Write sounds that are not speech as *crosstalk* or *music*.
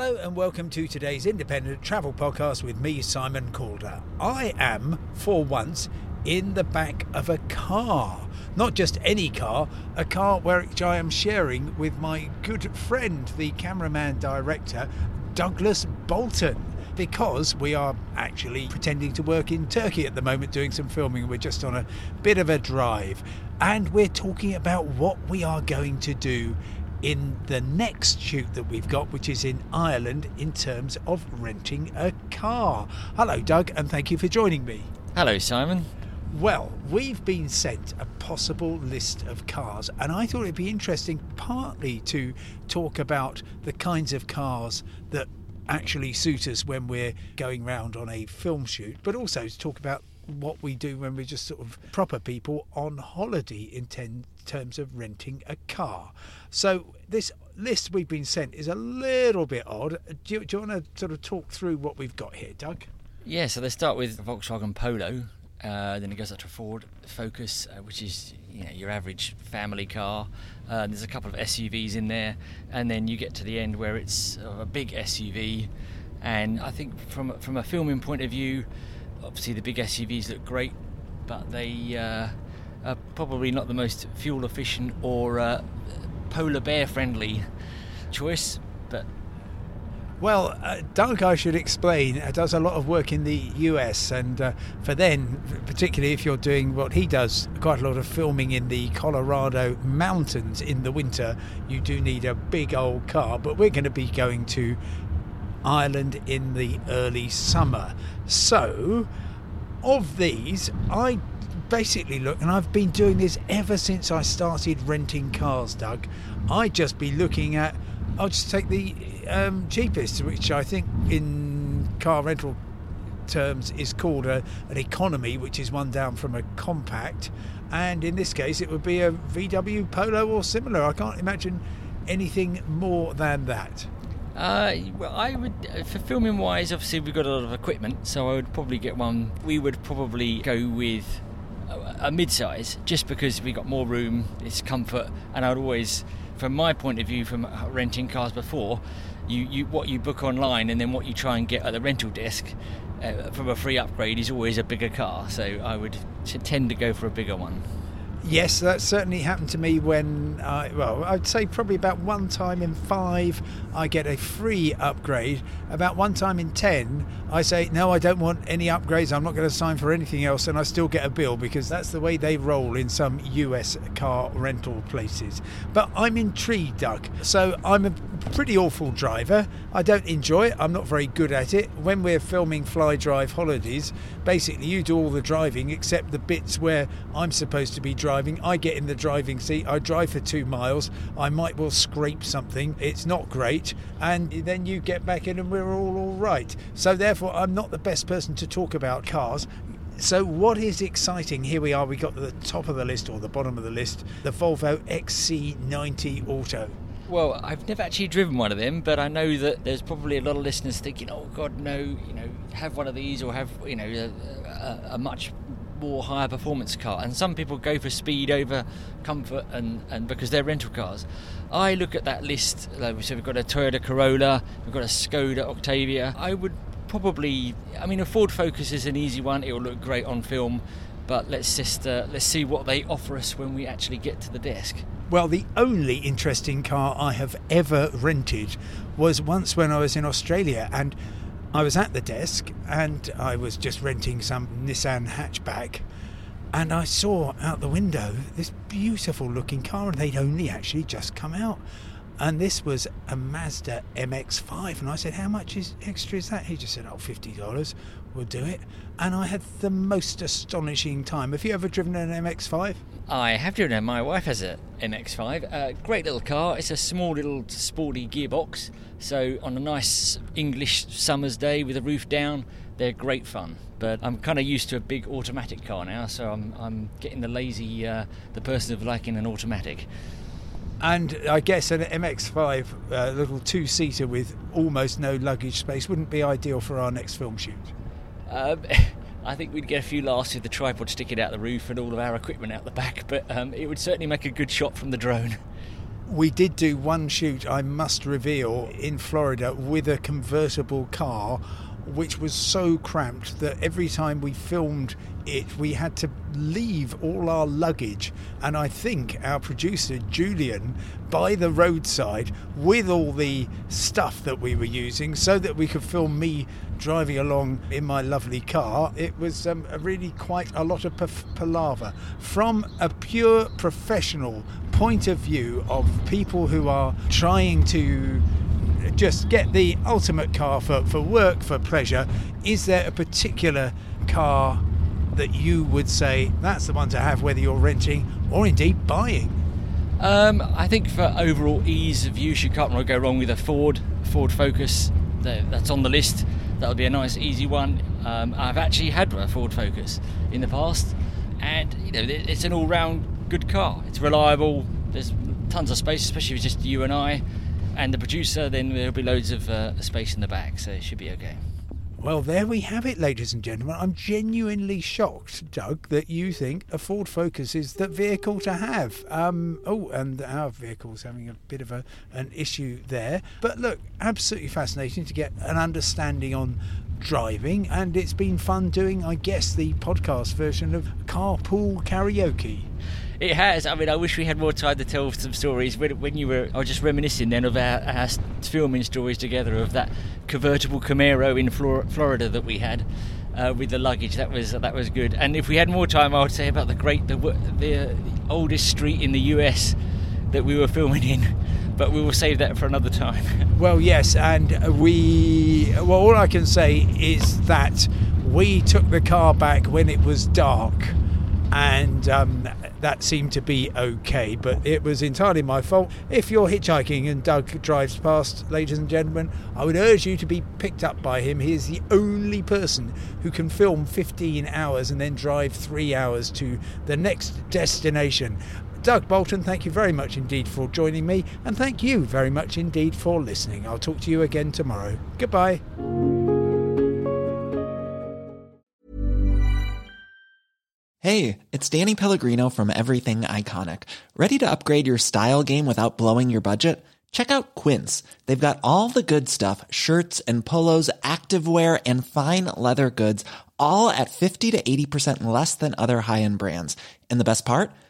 Hello and welcome to today's independent travel podcast with me, Simon Calder. I am, for once, in the back of a car. Not just any car, a car which I am sharing with my good friend, the cameraman director, Douglas Bolton. Because we are actually pretending to work in Turkey at the moment doing some filming. We're just on a bit of a drive. And we're talking about what we are going to do in the next shoot that we've got, which is in Ireland, in terms of renting a car. Hello, Doug, and thank you for joining me. Hello, Simon. Well, we've been sent a possible list of cars, and I thought it'd be interesting partly to talk about the kinds of cars that actually suit us when we're going round on a film shoot, but also to talk about what we do when we're just sort of proper people on holiday in ten, terms of renting a car. So this list we've been sent is a little bit odd. Do you, do you want to sort of talk through what we've got here, Doug? Yeah, so they start with Volkswagen Polo, uh, then it goes up to Ford Focus, uh, which is you know, your average family car. Uh, there's a couple of SUVs in there, and then you get to the end where it's a big SUV. And I think from from a filming point of view, obviously the big SUVs look great, but they uh, are probably not the most fuel efficient or uh, polar bear friendly choice. But well, uh, Doug, I should explain, uh, does a lot of work in the US, and uh, for then, particularly if you're doing what he does, quite a lot of filming in the Colorado mountains in the winter, you do need a big old car. But we're going to be going to Ireland in the early summer. So, of these, I basically look, and I've been doing this ever since I started renting cars, Doug. I just be looking at, I'll just take the um, cheapest, which I think in car rental terms is called a, an economy, which is one down from a compact. And in this case, it would be a VW Polo or similar. I can't imagine anything more than that. Uh, well, I would, uh, for filming wise, obviously we've got a lot of equipment, so I would probably get one. We would probably go with a, a mid-size, just because we got more room, it's comfort, and I'd always, from my point of view, from renting cars before, you, you what you book online and then what you try and get at the rental desk uh, from a free upgrade is always a bigger car. So I would tend to go for a bigger one. Yes, that certainly happened to me when I, well, I'd say probably about one time in five, I get a free upgrade. About one time in ten, I say, no, I don't want any upgrades. I'm not going to sign for anything else. And I still get a bill because that's the way they roll in some US car rental places. But I'm intrigued, Doug. So I'm a pretty awful driver. I don't enjoy it. I'm not very good at it. When we're filming Fly Drive holidays, basically you do all the driving except the bits where I'm supposed to be driving driving. I get in the driving seat. I drive for two miles. I might well scrape something. It's not great. And then you get back in and we're all all right. So, therefore, I'm not the best person to talk about cars. So, what is exciting? Here we are. We got to the top of the list or the bottom of the list the Volvo XC90 Auto. Well, I've never actually driven one of them, but I know that there's probably a lot of listeners thinking, "Oh God, no! You know, have one of these or have you know a, a, a much more higher performance car. And some people go for speed over comfort and, and because they're rental cars. I look at that list, like so we've got a Toyota Corolla, we've got a Skoda Octavia. I would probably, I mean, a Ford Focus is an easy one, it will look great on film. But let's just uh, let's see what they offer us when we actually get to the desk. Well, the only interesting car I have ever rented was once when I was in Australia, and I was at the desk and I was just renting some Nissan hatchback and I saw out the window this beautiful looking car and they'd only actually just come out. And this was a Mazda MX-5, and I said, "How much is extra is that?" He just said, "Oh, fifty dollars, we'll do it." And I had the most astonishing time. Have you ever driven an MX-5? I have driven it. My wife has a MX-5. Uh, great little car. It's a small little sporty gearbox. So on a nice English summer's day with the roof down, they're great fun. But I'm kind of used to a big automatic car now, so I'm, I'm getting the lazy, uh, the person of liking an automatic. And I guess an MX-5, uh, little two-seater with almost no luggage space, wouldn't be ideal for our next film shoot. Um, *laughs* I think we'd get a few laughs with the tripod sticking out the roof and all of our equipment out the back, but um, it would certainly make a good shot from the drone. We did do one shoot, I must reveal, in Florida with a convertible car which was so cramped that every time we filmed it, we had to leave all our luggage. And I think our producer, Julian, by the roadside with all the stuff that we were using so that we could film me driving along in my lovely car. It was um, really quite a lot of palaver. From a pure professional point of view of people who are trying to just get the ultimate car for, for work, for pleasure, is there a particular car that you would say that's the one to have, whether you're renting or indeed buying? Um, I think for overall ease of use, you can't really go wrong with a Ford Ford Focus. That's on the list. That would be a nice, easy one. Um, I've actually had a Ford Focus in the past, and you know it's an all-round good car. It's reliable. There's tons of space, especially if it's just you and I and the producer, then there'll be loads of uh, space in the back, so it should be okay. Well, there we have it, ladies and gentlemen. I'm genuinely shocked, Doug, that you think a Ford Focus is the vehicle to have. Um, oh, and our vehicle's having a bit of a, an issue there. But look, absolutely fascinating to get an understanding on driving, and it's been fun doing, I guess, the podcast version of Carpool Karaoke. It has. I mean, I wish we had more time to tell some stories. When, you were, I was just reminiscing then of our, our filming stories together of that convertible Camaro in Flor- Florida that we had. Uh, with the luggage. That was that was good. And if we had more time, I would say about the great the the, oldest street in the U.S. that we were filming in. But we will save that for another time. *laughs* Well, yes, and we. Well, all I can say is that we took the car back when it was dark, and um, that seemed to be okay, but it was entirely my fault. If you're hitchhiking and Doug drives past, ladies and gentlemen, I would urge you to be picked up by him. He is the only person who can film 15 hours and then drive three hours to the next destination. Doug Bolton, thank you very much indeed for joining me, and thank you very much indeed for listening. I'll talk to you again tomorrow. Goodbye. Hey, it's Danny Pellegrino from Everything Iconic. Ready to upgrade your style game without blowing your budget? Check out Quince. They've got all the good stuff shirts and polos, activewear, and fine leather goods, all at 50 to 80% less than other high end brands. And the best part?